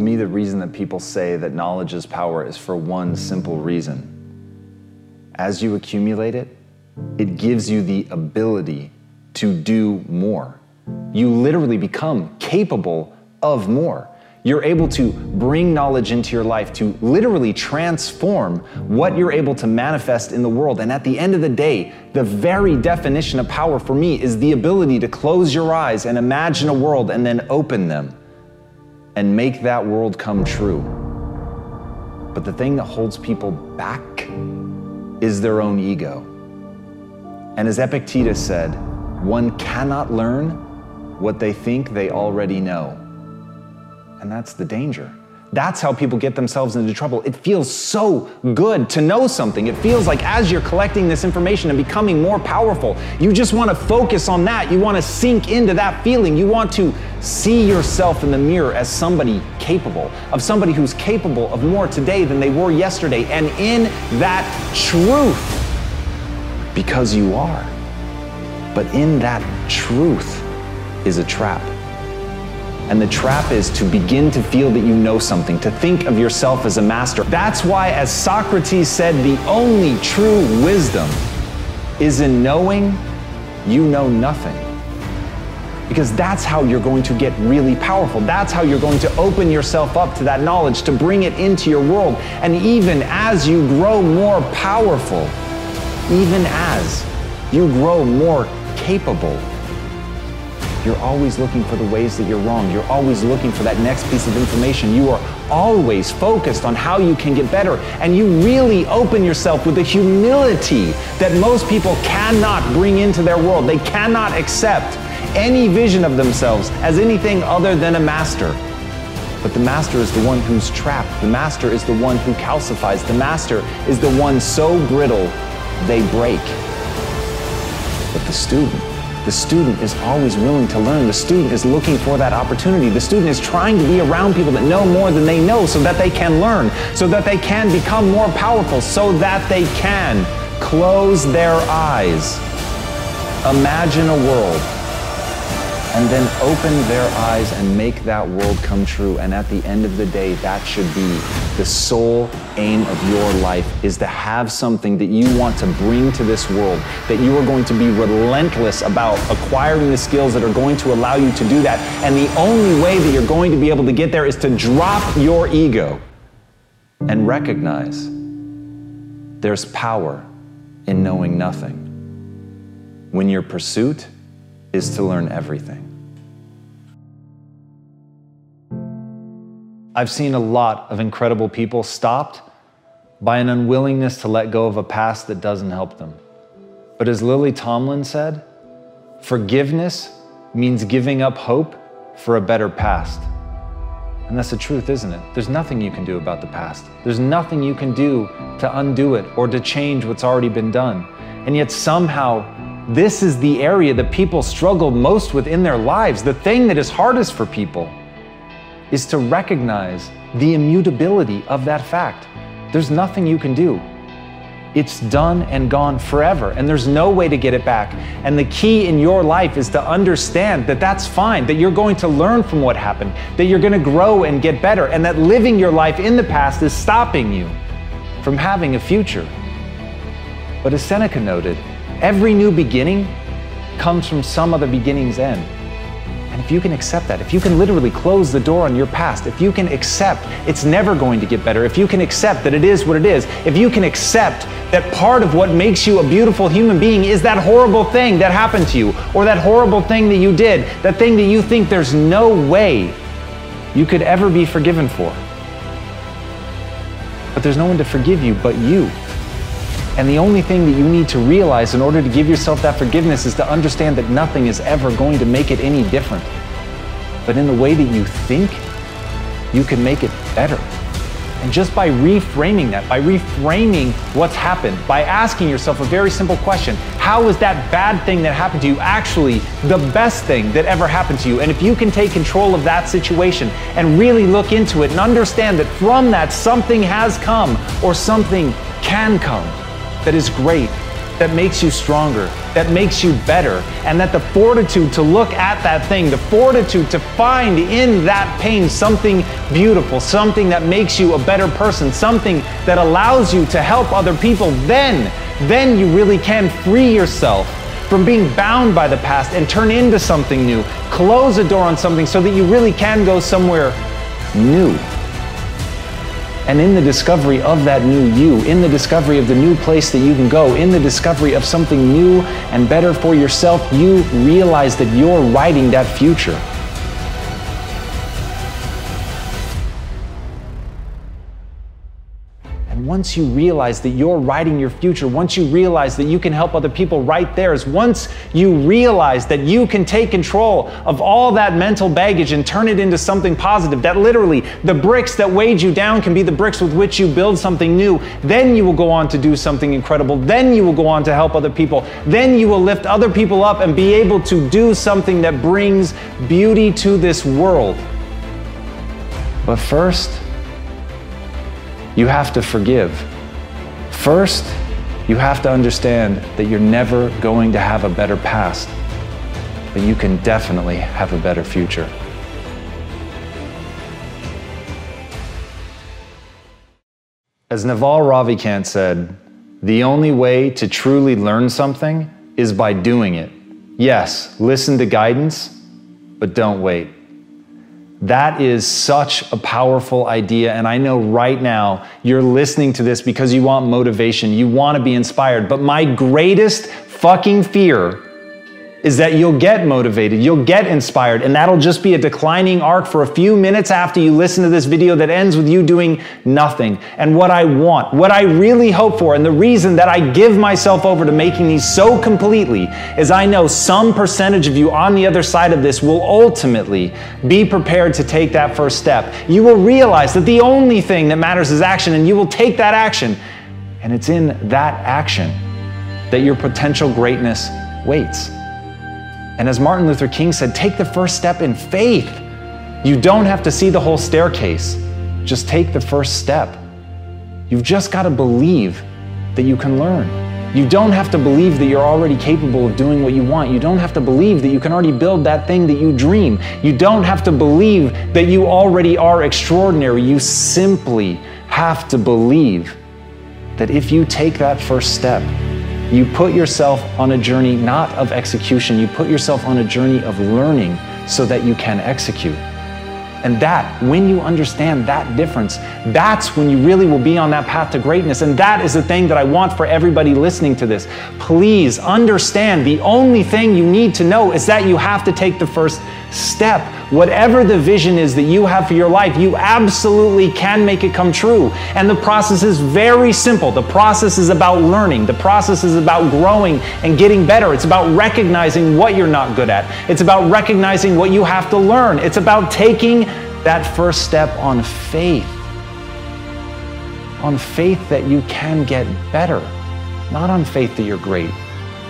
To me, the reason that people say that knowledge is power is for one simple reason. As you accumulate it, it gives you the ability to do more. You literally become capable of more. You're able to bring knowledge into your life to literally transform what you're able to manifest in the world. And at the end of the day, the very definition of power for me is the ability to close your eyes and imagine a world and then open them and make that world come true. But the thing that holds people back is their own ego. And as Epictetus said, one cannot learn what they think they already know. And that's the danger. That's how people get themselves into trouble. It feels so good to know something. It feels like as you're collecting this information and becoming more powerful, you just want to focus on that. You want to sink into that feeling. You want to see yourself in the mirror as somebody capable, of somebody who's capable of more today than they were yesterday. And in that truth, because you are. But in that truth is a trap. And the trap is to begin to feel that you know something, to think of yourself as a master. That's why, as Socrates said, the only true wisdom is in knowing you know nothing. Because that's how you're going to get really powerful. That's how you're going to open yourself up to that knowledge, to bring it into your world. And even as you grow more powerful, even as you grow more capable, you're always looking for the ways that you're wrong. You're always looking for that next piece of information. You are always focused on how you can get better. And you really open yourself with a humility that most people cannot bring into their world. They cannot accept any vision of themselves as anything other than a master. But the master is the one who's trapped. The master is the one who calcifies. The master is the one so brittle they break. But the student, the student is always willing to learn. The student is looking for that opportunity. The student is trying to be around people that know more than they know so that they can learn, so that they can become more powerful, so that they can close their eyes, imagine a world and then open their eyes and make that world come true. And at the end of the day, that should be the sole aim of your life is to have something that you want to bring to this world, that you are going to be relentless about acquiring the skills that are going to allow you to do that. And the only way that you're going to be able to get there is to drop your ego and recognize there's power in knowing nothing. When your pursuit is to learn everything. I've seen a lot of incredible people stopped by an unwillingness to let go of a past that doesn't help them. But as Lily Tomlin said, forgiveness means giving up hope for a better past. And that's the truth, isn't it? There's nothing you can do about the past. There's nothing you can do to undo it or to change what's already been done. And yet, somehow, this is the area that people struggle most with in their lives. The thing that is hardest for people is to recognize the immutability of that fact. There's nothing you can do. It's done and gone forever, and there's no way to get it back. And the key in your life is to understand that that's fine, that you're going to learn from what happened, that you're going to grow and get better, and that living your life in the past is stopping you from having a future. But as Seneca noted, Every new beginning comes from some other beginning's end. And if you can accept that, if you can literally close the door on your past, if you can accept it's never going to get better, if you can accept that it is what it is, if you can accept that part of what makes you a beautiful human being is that horrible thing that happened to you, or that horrible thing that you did, that thing that you think there's no way you could ever be forgiven for. But there's no one to forgive you but you. And the only thing that you need to realize in order to give yourself that forgiveness is to understand that nothing is ever going to make it any different. But in the way that you think you can make it better. And just by reframing that, by reframing what's happened, by asking yourself a very simple question How is that bad thing that happened to you actually the best thing that ever happened to you? And if you can take control of that situation and really look into it and understand that from that something has come or something can come that is great, that makes you stronger, that makes you better, and that the fortitude to look at that thing, the fortitude to find in that pain something beautiful, something that makes you a better person, something that allows you to help other people, then, then you really can free yourself from being bound by the past and turn into something new. Close a door on something so that you really can go somewhere new. And in the discovery of that new you, in the discovery of the new place that you can go, in the discovery of something new and better for yourself, you realize that you're writing that future. Once you realize that you're writing your future, once you realize that you can help other people write theirs, once you realize that you can take control of all that mental baggage and turn it into something positive, that literally the bricks that weighed you down can be the bricks with which you build something new, then you will go on to do something incredible. Then you will go on to help other people. Then you will lift other people up and be able to do something that brings beauty to this world. But first, you have to forgive. First, you have to understand that you're never going to have a better past, but you can definitely have a better future. As Naval Ravikant said, the only way to truly learn something is by doing it. Yes, listen to guidance, but don't wait. That is such a powerful idea. And I know right now you're listening to this because you want motivation, you want to be inspired. But my greatest fucking fear is that you'll get motivated, you'll get inspired, and that'll just be a declining arc for a few minutes after you listen to this video that ends with you doing nothing. And what I want, what I really hope for, and the reason that I give myself over to making these so completely is I know some percentage of you on the other side of this will ultimately be prepared to take that first step. You will realize that the only thing that matters is action, and you will take that action. And it's in that action that your potential greatness waits. And as Martin Luther King said, take the first step in faith. You don't have to see the whole staircase, just take the first step. You've just got to believe that you can learn. You don't have to believe that you're already capable of doing what you want. You don't have to believe that you can already build that thing that you dream. You don't have to believe that you already are extraordinary. You simply have to believe that if you take that first step, you put yourself on a journey not of execution, you put yourself on a journey of learning so that you can execute. And that, when you understand that difference, that's when you really will be on that path to greatness. And that is the thing that I want for everybody listening to this. Please understand the only thing you need to know is that you have to take the first step. Whatever the vision is that you have for your life, you absolutely can make it come true. And the process is very simple. The process is about learning, the process is about growing and getting better. It's about recognizing what you're not good at, it's about recognizing what you have to learn. It's about taking that first step on faith. On faith that you can get better, not on faith that you're great,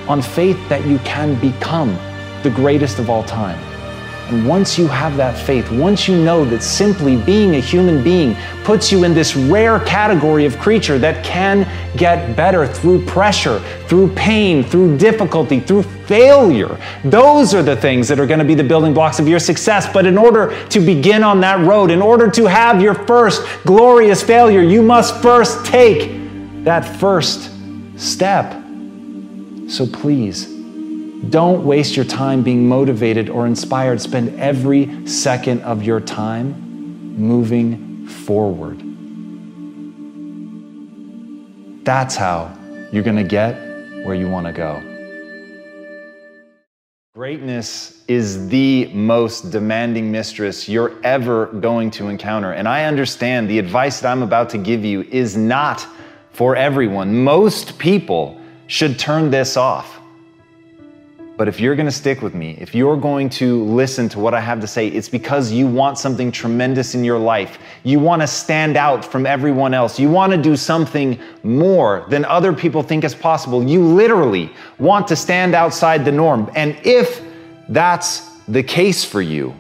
on faith that you can become the greatest of all time. And once you have that faith, once you know that simply being a human being puts you in this rare category of creature that can get better through pressure, through pain, through difficulty, through failure, those are the things that are going to be the building blocks of your success. But in order to begin on that road, in order to have your first glorious failure, you must first take that first step. So please, don't waste your time being motivated or inspired. Spend every second of your time moving forward. That's how you're going to get where you want to go. Greatness is the most demanding mistress you're ever going to encounter. And I understand the advice that I'm about to give you is not for everyone. Most people should turn this off. But if you're gonna stick with me, if you're going to listen to what I have to say, it's because you want something tremendous in your life. You wanna stand out from everyone else. You wanna do something more than other people think is possible. You literally want to stand outside the norm. And if that's the case for you,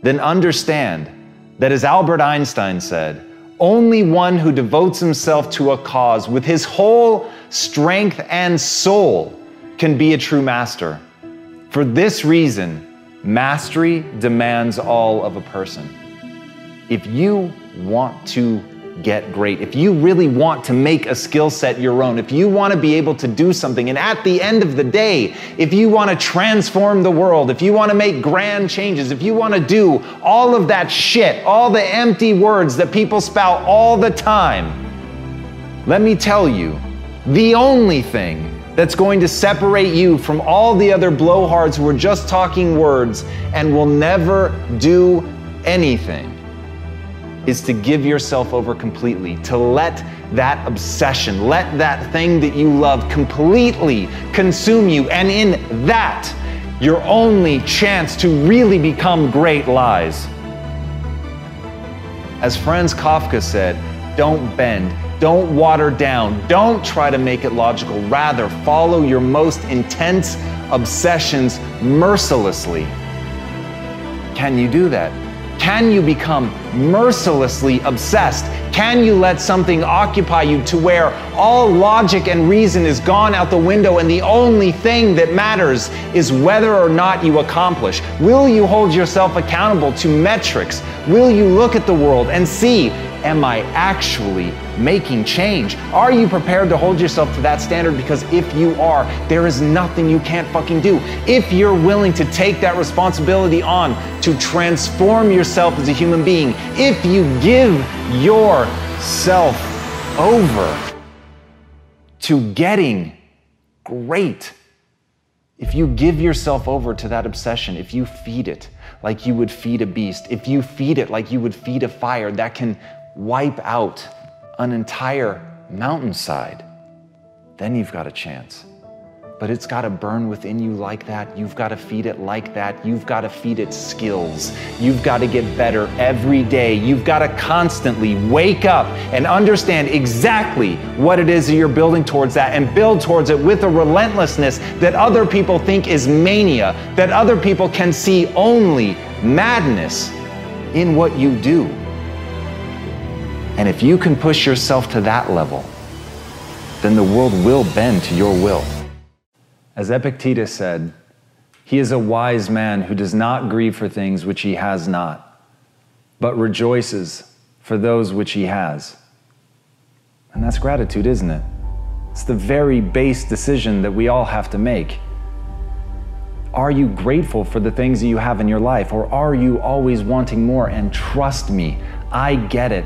then understand that as Albert Einstein said, only one who devotes himself to a cause with his whole strength and soul can be a true master. For this reason, mastery demands all of a person. If you want to get great, if you really want to make a skill set your own, if you want to be able to do something, and at the end of the day, if you want to transform the world, if you want to make grand changes, if you want to do all of that shit, all the empty words that people spout all the time, let me tell you, the only thing that's going to separate you from all the other blowhards who are just talking words and will never do anything is to give yourself over completely, to let that obsession, let that thing that you love completely consume you. And in that, your only chance to really become great lies. As Franz Kafka said, don't bend, don't water down. Don't try to make it logical. Rather, follow your most intense obsessions mercilessly. Can you do that? Can you become mercilessly obsessed? Can you let something occupy you to where all logic and reason is gone out the window and the only thing that matters is whether or not you accomplish? Will you hold yourself accountable to metrics? Will you look at the world and see Am I actually making change? Are you prepared to hold yourself to that standard? Because if you are, there is nothing you can't fucking do. If you're willing to take that responsibility on to transform yourself as a human being, if you give yourself over to getting great, if you give yourself over to that obsession, if you feed it like you would feed a beast, if you feed it like you would feed a fire that can wipe out an entire mountainside, then you've got a chance. But it's got to burn within you like that. You've got to feed it like that. You've got to feed it skills. You've got to get better every day. You've got to constantly wake up and understand exactly what it is that you're building towards that and build towards it with a relentlessness that other people think is mania, that other people can see only madness in what you do. And if you can push yourself to that level, then the world will bend to your will. As Epictetus said, he is a wise man who does not grieve for things which he has not, but rejoices for those which he has. And that's gratitude, isn't it? It's the very base decision that we all have to make. Are you grateful for the things that you have in your life, or are you always wanting more? And trust me, I get it.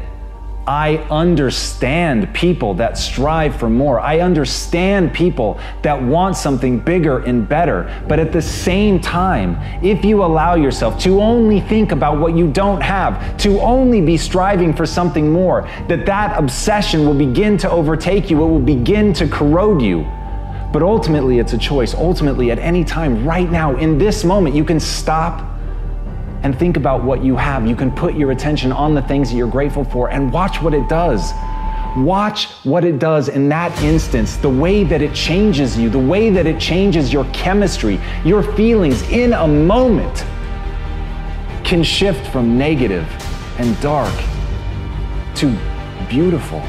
I understand people that strive for more. I understand people that want something bigger and better. But at the same time, if you allow yourself to only think about what you don't have, to only be striving for something more, that that obsession will begin to overtake you. It will begin to corrode you. But ultimately, it's a choice. Ultimately, at any time, right now, in this moment, you can stop and think about what you have. You can put your attention on the things that you're grateful for and watch what it does. Watch what it does in that instance, the way that it changes you, the way that it changes your chemistry, your feelings in a moment can shift from negative and dark to beautiful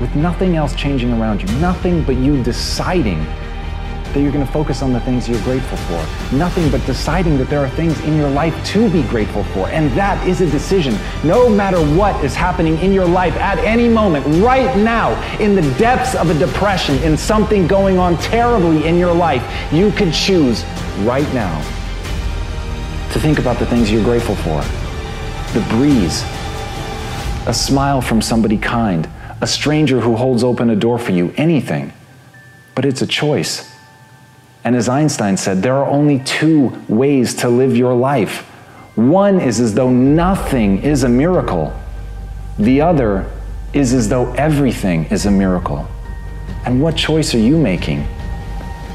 with nothing else changing around you, nothing but you deciding that you're going to focus on the things you're grateful for. Nothing but deciding that there are things in your life to be grateful for. And that is a decision. No matter what is happening in your life at any moment, right now, in the depths of a depression, in something going on terribly in your life, you could choose right now to think about the things you're grateful for. The breeze, a smile from somebody kind, a stranger who holds open a door for you, anything. But it's a choice. And as Einstein said, there are only two ways to live your life. One is as though nothing is a miracle, the other is as though everything is a miracle. And what choice are you making?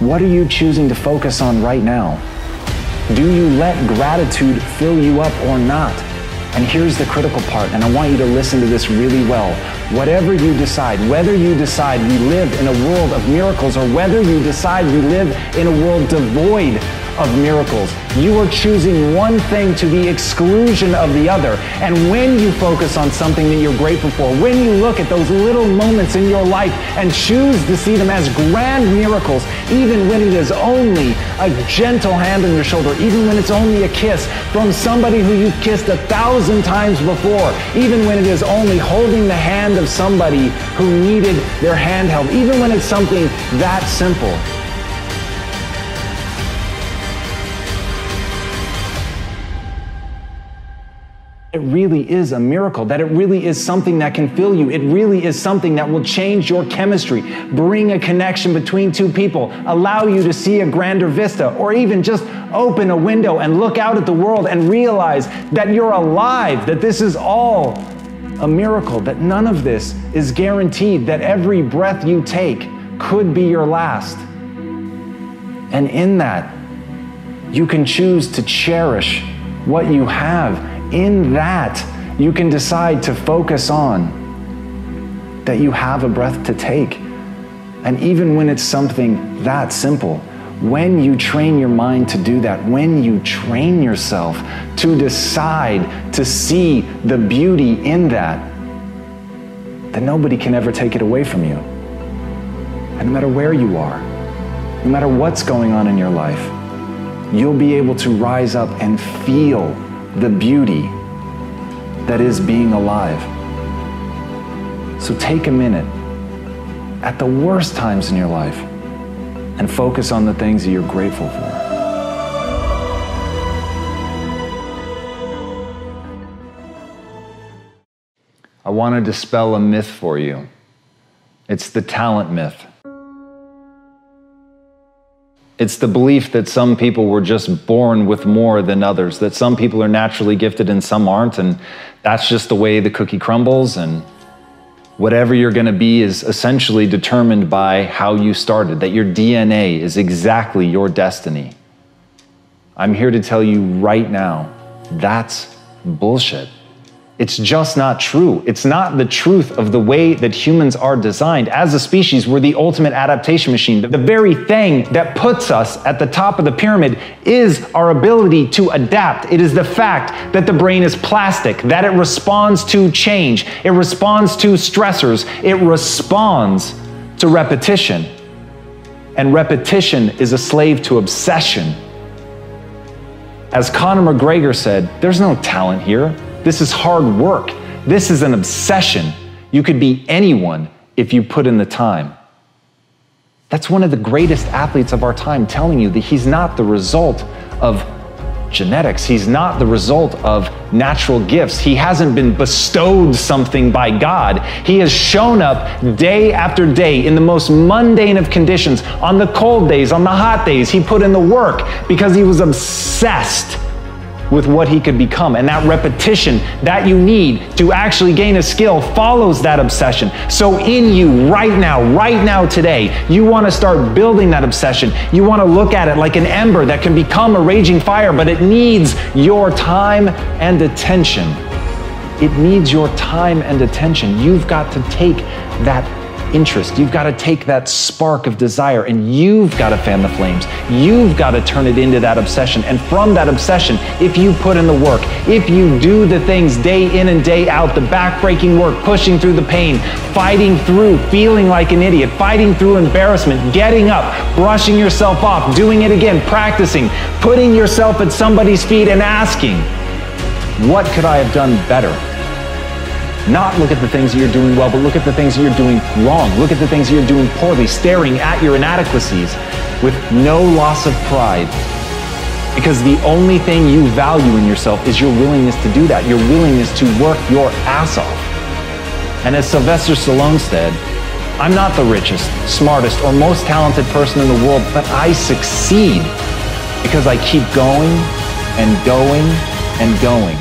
What are you choosing to focus on right now? Do you let gratitude fill you up or not? And here's the critical part, and I want you to listen to this really well. Whatever you decide, whether you decide we live in a world of miracles or whether you decide we live in a world devoid of miracles. You are choosing one thing to the exclusion of the other. And when you focus on something that you're grateful for, when you look at those little moments in your life and choose to see them as grand miracles, even when it is only a gentle hand on your shoulder, even when it's only a kiss from somebody who you've kissed a thousand times before, even when it is only holding the hand of somebody who needed their hand held, even when it's something that simple. It really is a miracle, that it really is something that can fill you. It really is something that will change your chemistry, bring a connection between two people, allow you to see a grander vista, or even just open a window and look out at the world and realize that you're alive, that this is all a miracle, that none of this is guaranteed, that every breath you take could be your last. And in that, you can choose to cherish what you have in that, you can decide to focus on that you have a breath to take. And even when it's something that simple, when you train your mind to do that, when you train yourself to decide to see the beauty in that, then nobody can ever take it away from you. And no matter where you are, no matter what's going on in your life, you'll be able to rise up and feel the beauty that is being alive. So take a minute at the worst times in your life and focus on the things that you're grateful for. I want to dispel a myth for you. It's the talent myth. It's the belief that some people were just born with more than others, that some people are naturally gifted and some aren't, and that's just the way the cookie crumbles. And whatever you're to be is essentially determined by how you started, that your DNA is exactly your destiny. I'm here to tell you right now that's bullshit. It's just not true. It's not the truth of the way that humans are designed. As a species, we're the ultimate adaptation machine. The very thing that puts us at the top of the pyramid is our ability to adapt. It is the fact that the brain is plastic, that it responds to change, it responds to stressors, it responds to repetition. And repetition is a slave to obsession. As Conor McGregor said, there's no talent here. This is hard work. This is an obsession. You could be anyone if you put in the time. That's one of the greatest athletes of our time telling you that he's not the result of genetics. He's not the result of natural gifts. He hasn't been bestowed something by God. He has shown up day after day in the most mundane of conditions. On the cold days, on the hot days, he put in the work because he was obsessed with what he could become. And that repetition that you need to actually gain a skill follows that obsession. So, in you right now, right now, today, you want to start building that obsession. You want to look at it like an ember that can become a raging fire, but it needs your time and attention. It needs your time and attention. You've got to take that interest. You've got to take that spark of desire and you've got to fan the flames. You've got to turn it into that obsession. And from that obsession, if you put in the work, if you do the things day in and day out, the backbreaking work, pushing through the pain, fighting through, feeling like an idiot, fighting through embarrassment, getting up, brushing yourself off, doing it again, practicing, putting yourself at somebody's feet and asking, what could I have done better? Not look at the things that you're doing well, but look at the things that you're doing wrong. Look at the things that you're doing poorly, staring at your inadequacies with no loss of pride. Because the only thing you value in yourself is your willingness to do that, your willingness to work your ass off. And as Sylvester Stallone said, I'm not the richest, smartest, or most talented person in the world, but I succeed because I keep going and going and going.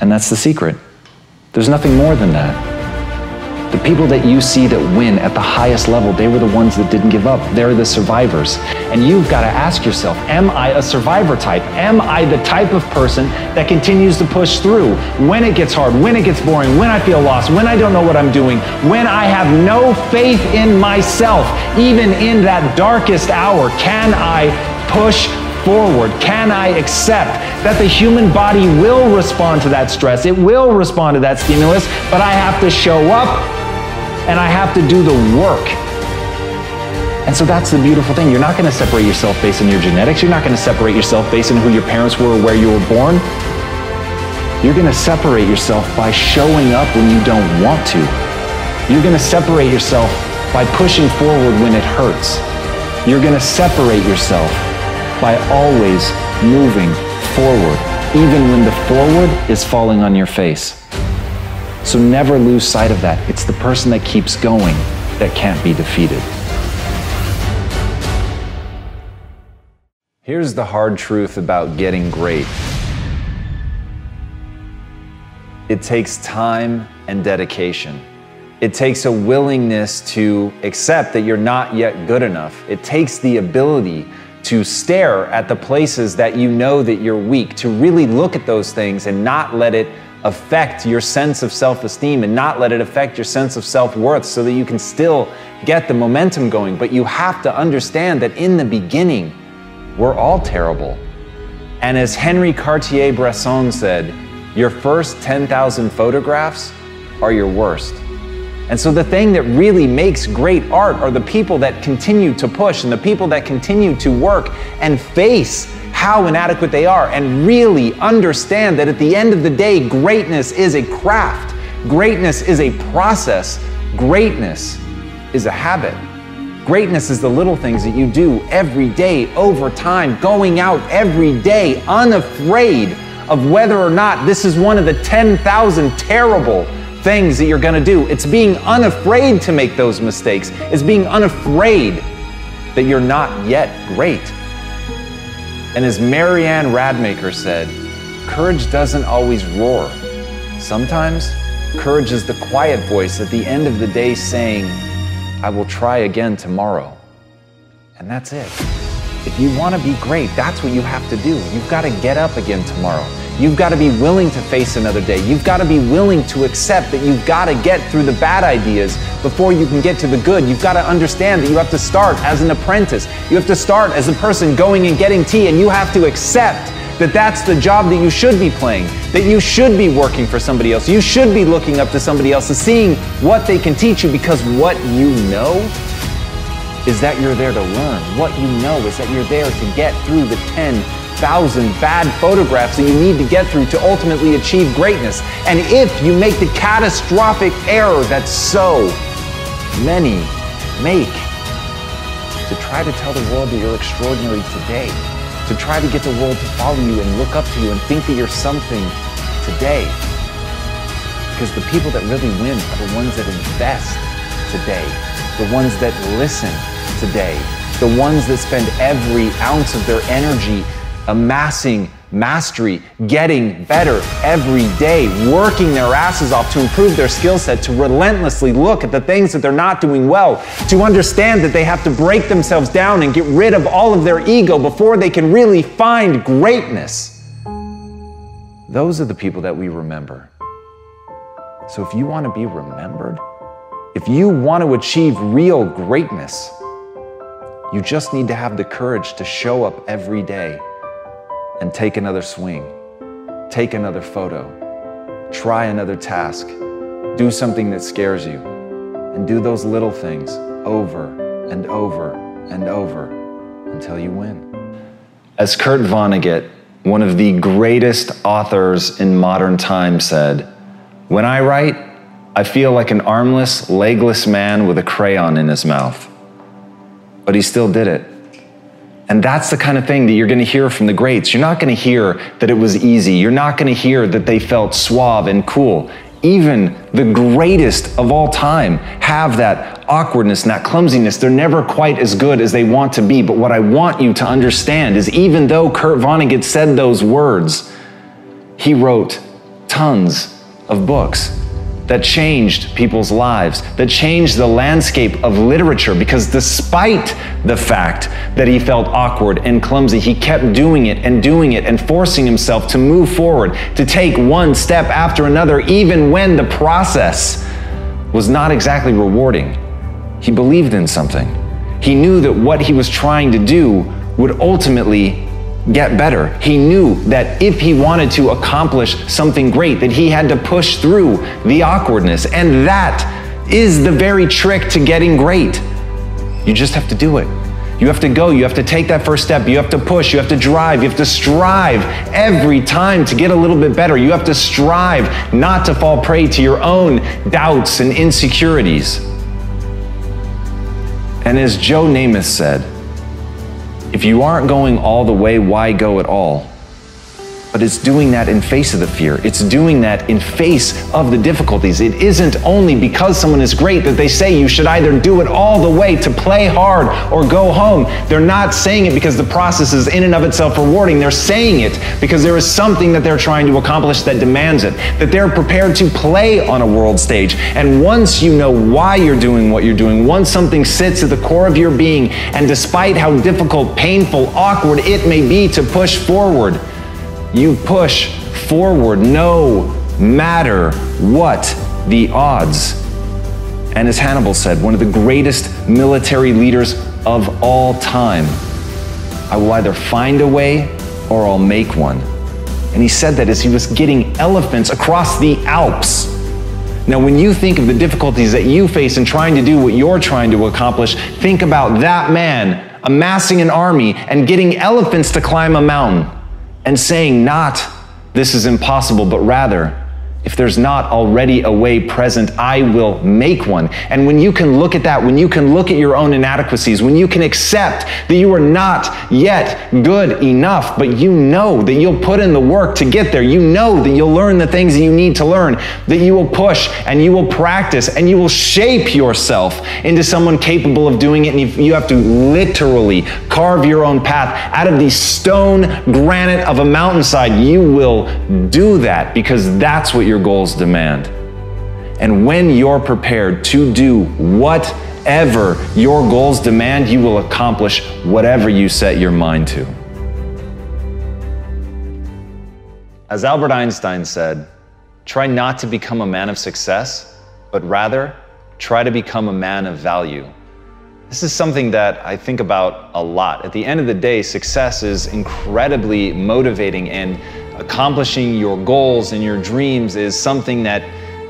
And that's the secret. There's nothing more than that. The people that you see that win at the highest level, they were the ones that didn't give up. They're the survivors. And you've got to ask yourself Am I a survivor type? Am I the type of person that continues to push through when it gets hard, when it gets boring, when I feel lost, when I don't know what I'm doing, when I have no faith in myself, even in that darkest hour? Can I push forward? Can I accept that the human body will respond to that stress? It will respond to that stimulus, but I have to show up and I have to do the work. And so that's the beautiful thing. You're not going to separate yourself based on your genetics. You're not going to separate yourself based on who your parents were or where you were born. You're going to separate yourself by showing up when you don't want to. You're going to separate yourself by pushing forward when it hurts. You're going to separate yourself by always moving forward, even when the forward is falling on your face. So never lose sight of that. It's the person that keeps going that can't be defeated. Here's the hard truth about getting great it takes time and dedication. It takes a willingness to accept that you're not yet good enough. It takes the ability to stare at the places that you know that you're weak, to really look at those things and not let it affect your sense of self esteem and not let it affect your sense of self worth so that you can still get the momentum going. But you have to understand that in the beginning, we're all terrible. And as Henri Cartier Bresson said, your first 10,000 photographs are your worst. And so the thing that really makes great art are the people that continue to push and the people that continue to work and face how inadequate they are and really understand that at the end of the day, greatness is a craft, greatness is a process, greatness is a habit. Greatness is the little things that you do every day, over time, going out every day, unafraid of whether or not this is one of the 10,000 terrible things that you're going to do. It's being unafraid to make those mistakes. It's being unafraid that you're not yet great. And as Mary Anne Radmacher said, courage doesn't always roar. Sometimes courage is the quiet voice at the end of the day saying, I will try again tomorrow. And that's it. If you want to be great, that's what you have to do. You've got to get up again tomorrow. You've got to be willing to face another day. You've got to be willing to accept that you've got to get through the bad ideas before you can get to the good. You've got to understand that you have to start as an apprentice. You have to start as a person going and getting tea, and you have to accept that that's the job that you should be playing, that you should be working for somebody else. You should be looking up to somebody else and seeing what they can teach you because what you know is that you're there to learn. What you know is that you're there to get through the 10 thousand bad photographs that you need to get through to ultimately achieve greatness. And if you make the catastrophic error that so many make, to try to tell the world that you're extraordinary today, to try to get the world to follow you and look up to you and think that you're something today. Because the people that really win are the ones that invest today, the ones that listen today, the ones that spend every ounce of their energy amassing mastery, getting better every day, working their asses off to improve their skill set, to relentlessly look at the things that they're not doing well, to understand that they have to break themselves down and get rid of all of their ego before they can really find greatness. Those are the people that we remember. So if you want to be remembered, if you want to achieve real greatness, you just need to have the courage to show up every day and take another swing, take another photo, try another task, do something that scares you, and do those little things over and over and over until you win. As Kurt Vonnegut, one of the greatest authors in modern times, said, When I write, I feel like an armless, legless man with a crayon in his mouth. But he still did it. And that's the kind of thing that you're going to hear from the greats. You're not going to hear that it was easy. You're not going to hear that they felt suave and cool. Even the greatest of all time have that awkwardness and that clumsiness. They're never quite as good as they want to be. But what I want you to understand is even though Kurt Vonnegut said those words, he wrote tons of books that changed people's lives, that changed the landscape of literature because despite the fact that he felt awkward and clumsy, he kept doing it and doing it and forcing himself to move forward, to take one step after another, even when the process was not exactly rewarding. He believed in something. He knew that what he was trying to do would ultimately get better. He knew that if he wanted to accomplish something great, that he had to push through the awkwardness. And that is the very trick to getting great. You just have to do it. You have to go, you have to take that first step, you have to push, you have to drive, you have to strive every time to get a little bit better. You have to strive not to fall prey to your own doubts and insecurities. And as Joe Namath said, if you aren't going all the way, why go at all? But it's doing that in face of the fear. It's doing that in face of the difficulties. It isn't only because someone is great that they say you should either do it all the way to play hard or go home. They're not saying it because the process is in and of itself rewarding. They're saying it because there is something that they're trying to accomplish that demands it, that they're prepared to play on a world stage. And once you know why you're doing what you're doing, once something sits at the core of your being, and despite how difficult, painful, awkward it may be to push forward, you push forward no matter what the odds. And as Hannibal said, one of the greatest military leaders of all time, I will either find a way or I'll make one. And he said that as he was getting elephants across the Alps. Now, when you think of the difficulties that you face in trying to do what you're trying to accomplish, think about that man amassing an army and getting elephants to climb a mountain and saying not, this is impossible, but rather, if there's not already a way present, I will make one. And when you can look at that, when you can look at your own inadequacies, when you can accept that you are not yet good enough, but you know that you'll put in the work to get there, you know that you'll learn the things that you need to learn, that you will push and you will practice and you will shape yourself into someone capable of doing it. And you have to literally carve your own path out of the stone granite of a mountainside. You will do that because that's what your goals demand. And when you're prepared to do whatever your goals demand, you will accomplish whatever you set your mind to. As Albert Einstein said, try not to become a man of success, but rather try to become a man of value. This is something that I think about a lot. At the end of the day, success is incredibly motivating and accomplishing your goals and your dreams is something that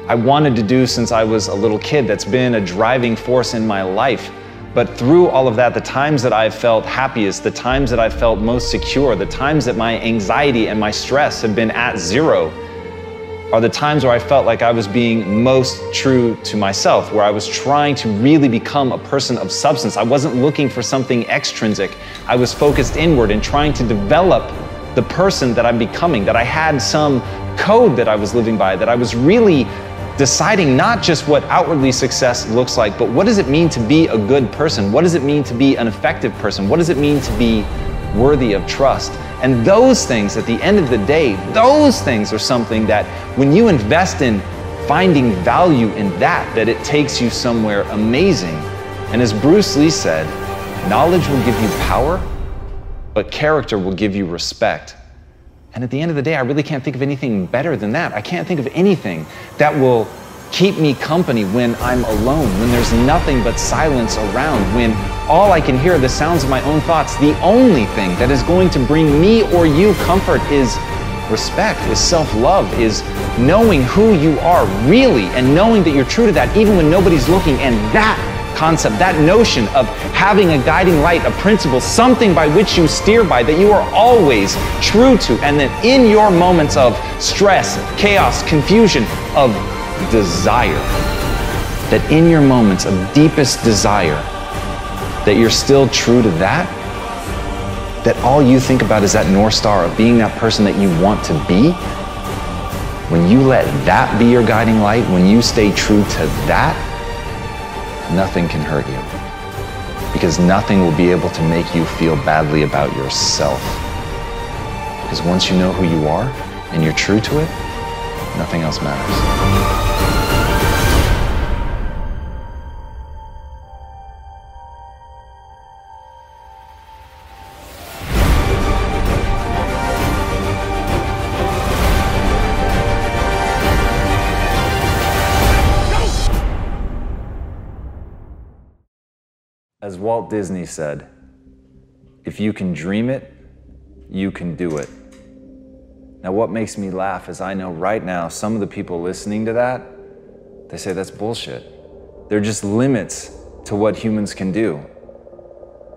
I wanted to do since I was a little kid. That's been a driving force in my life. But through all of that, the times that I've felt happiest, the times that I've felt most secure, the times that my anxiety and my stress have been at zero, are the times where I felt like I was being most true to myself, where I was trying to really become a person of substance. I wasn't looking for something extrinsic. I was focused inward and trying to develop the person that I'm becoming, that I had some code that I was living by, that I was really deciding not just what outwardly success looks like, but what does it mean to be a good person? What does it mean to be an effective person? What does it mean to be worthy of trust? And those things, at the end of the day, those things are something that when you invest in finding value in that, that it takes you somewhere amazing. And as Bruce Lee said, knowledge will give you power, but character will give you respect. And at the end of the day, I really can't think of anything better than that. I can't think of anything that will keep me company when I'm alone, when there's nothing but silence around, when all I can hear are the sounds of my own thoughts. The only thing that is going to bring me or you comfort is respect, is self love, is knowing who you are really and knowing that you're true to that even when nobody's looking. And that concept, that notion of having a guiding light, a principle, something by which you steer by, that you are always true to, and that in your moments of stress, chaos, confusion, of desire, that in your moments of deepest desire, that you're still true to that, that all you think about is that North Star of being that person that you want to be, when you let that be your guiding light, when you stay true to that, nothing can hurt you. Because nothing will be able to make you feel badly about yourself. Because once you know who you are and you're true to it, nothing else matters. Walt Disney said, if you can dream it, you can do it. Now, what makes me laugh is I know right now some of the people listening to that, they say that's bullshit. They're just limits to what humans can do.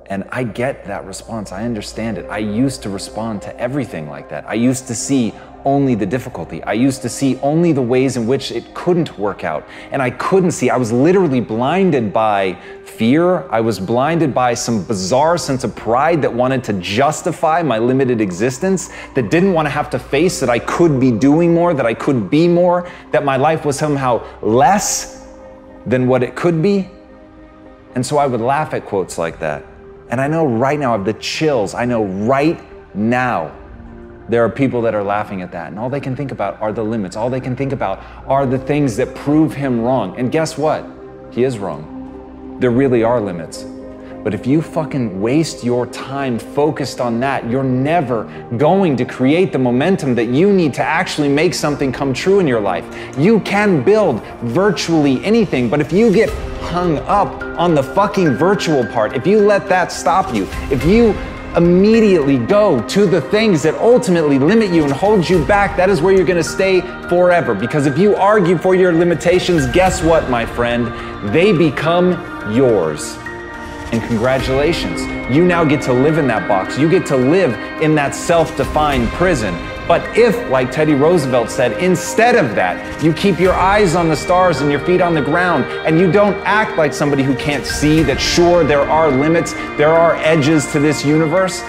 And I get that response. I understand it. I used to respond to everything like that. I used to see only the difficulty. I used to see only the ways in which it couldn't work out. And I couldn't see. I was literally blinded by fear. I was blinded by some bizarre sense of pride that wanted to justify my limited existence, that didn't want to have to face that I could be doing more, that I could be more, that my life was somehow less than what it could be. And so I would laugh at quotes like that. And I know right now, I have the chills. I know right now there are people that are laughing at that. And all they can think about are the limits. All they can think about are the things that prove him wrong. And guess what? He is wrong. There really are limits. But if you fucking waste your time focused on that, you're never going to create the momentum that you need to actually make something come true in your life. You can build virtually anything, but if you get hung up on the fucking virtual part, if you let that stop you, if you immediately go to the things that ultimately limit you and hold you back, that is where you're going to stay forever. Because if you argue for your limitations, guess what, my friend? They become yours. And congratulations, you now get to live in that box. You get to live in that self defined prison. But if, like Teddy Roosevelt said, instead of that, you keep your eyes on the stars and your feet on the ground, and you don't act like somebody who can't see that sure, there are limits, there are edges to this universe,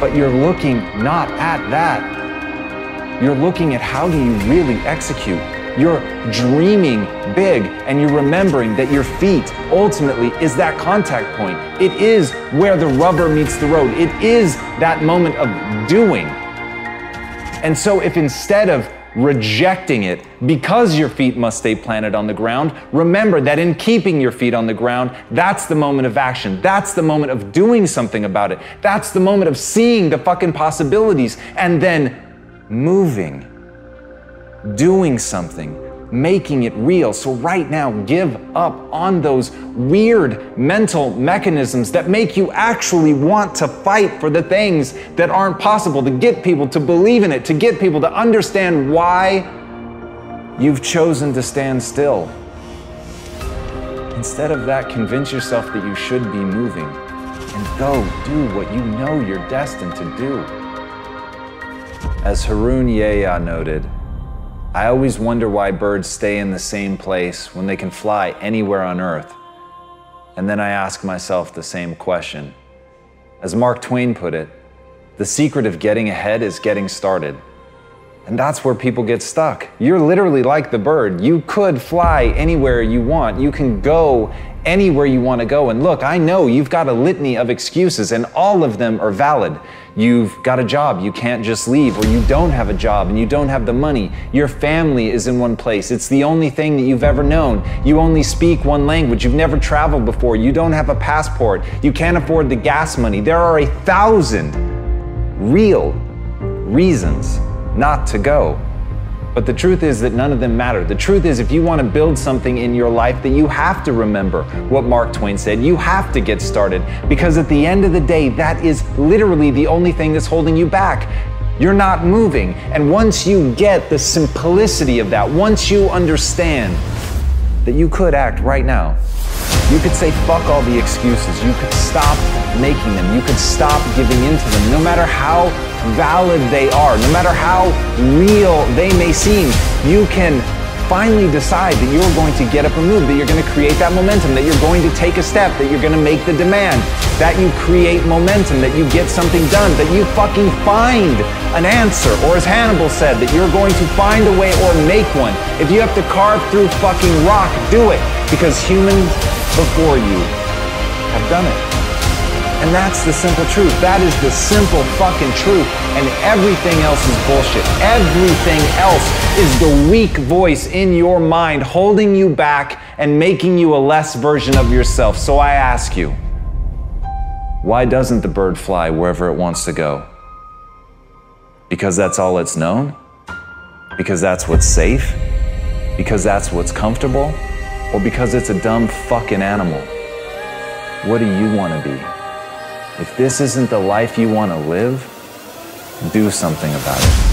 but you're looking not at that. You're looking at how do you really execute you're dreaming big and you're remembering that your feet ultimately is that contact point. It is where the rubber meets the road. It is that moment of doing. And so, if instead of rejecting it because your feet must stay planted on the ground, remember that in keeping your feet on the ground, that's the moment of action. That's the moment of doing something about it. That's the moment of seeing the fucking possibilities and then moving doing something, making it real. So, right now, give up on those weird mental mechanisms that make you actually want to fight for the things that aren't possible, to get people to believe in it, to get people to understand why you've chosen to stand still. Instead of that, convince yourself that you should be moving and go do what you know you're destined to do. As Harun Yahya noted, I always wonder why birds stay in the same place when they can fly anywhere on earth. And then I ask myself the same question. As Mark Twain put it, the secret of getting ahead is getting started. And that's where people get stuck. You're literally like the bird. You could fly anywhere you want. You can go anywhere you want to go. And look, I know you've got a litany of excuses, and all of them are valid. You've got a job, you can't just leave, or you don't have a job and you don't have the money. Your family is in one place. It's the only thing that you've ever known. You only speak one language. You've never traveled before. You don't have a passport. You can't afford the gas money. There are a thousand real reasons not to go. But the truth is that none of them matter. The truth is, if you want to build something in your life, that you have to remember what Mark Twain said. You have to get started because at the end of the day, that is literally the only thing that's holding you back. You're not moving. And once you get the simplicity of that, once you understand that you could act right now, you could say fuck all the excuses. You could stop making them. You could stop giving into them, no matter how valid they are, no matter how real they may seem. You can finally decide that you're going to get up and move, that you're going to create that momentum, that you're going to take a step, that you're going to make the demand, that you create momentum, that you get something done, that you fucking find an answer, or as Hannibal said, that you're going to find a way or make one. If you have to carve through fucking rock, do it, because humans before you have done it. And that's the simple truth. That is the simple fucking truth. And everything else is bullshit. Everything else is the weak voice in your mind holding you back and making you a less version of yourself. So I ask you, why doesn't the bird fly wherever it wants to go? Because that's all it's known? Because that's what's safe? Because that's what's comfortable? Or because it's a dumb fucking animal? What do you want to be? If this isn't the life you want to live, do something about it.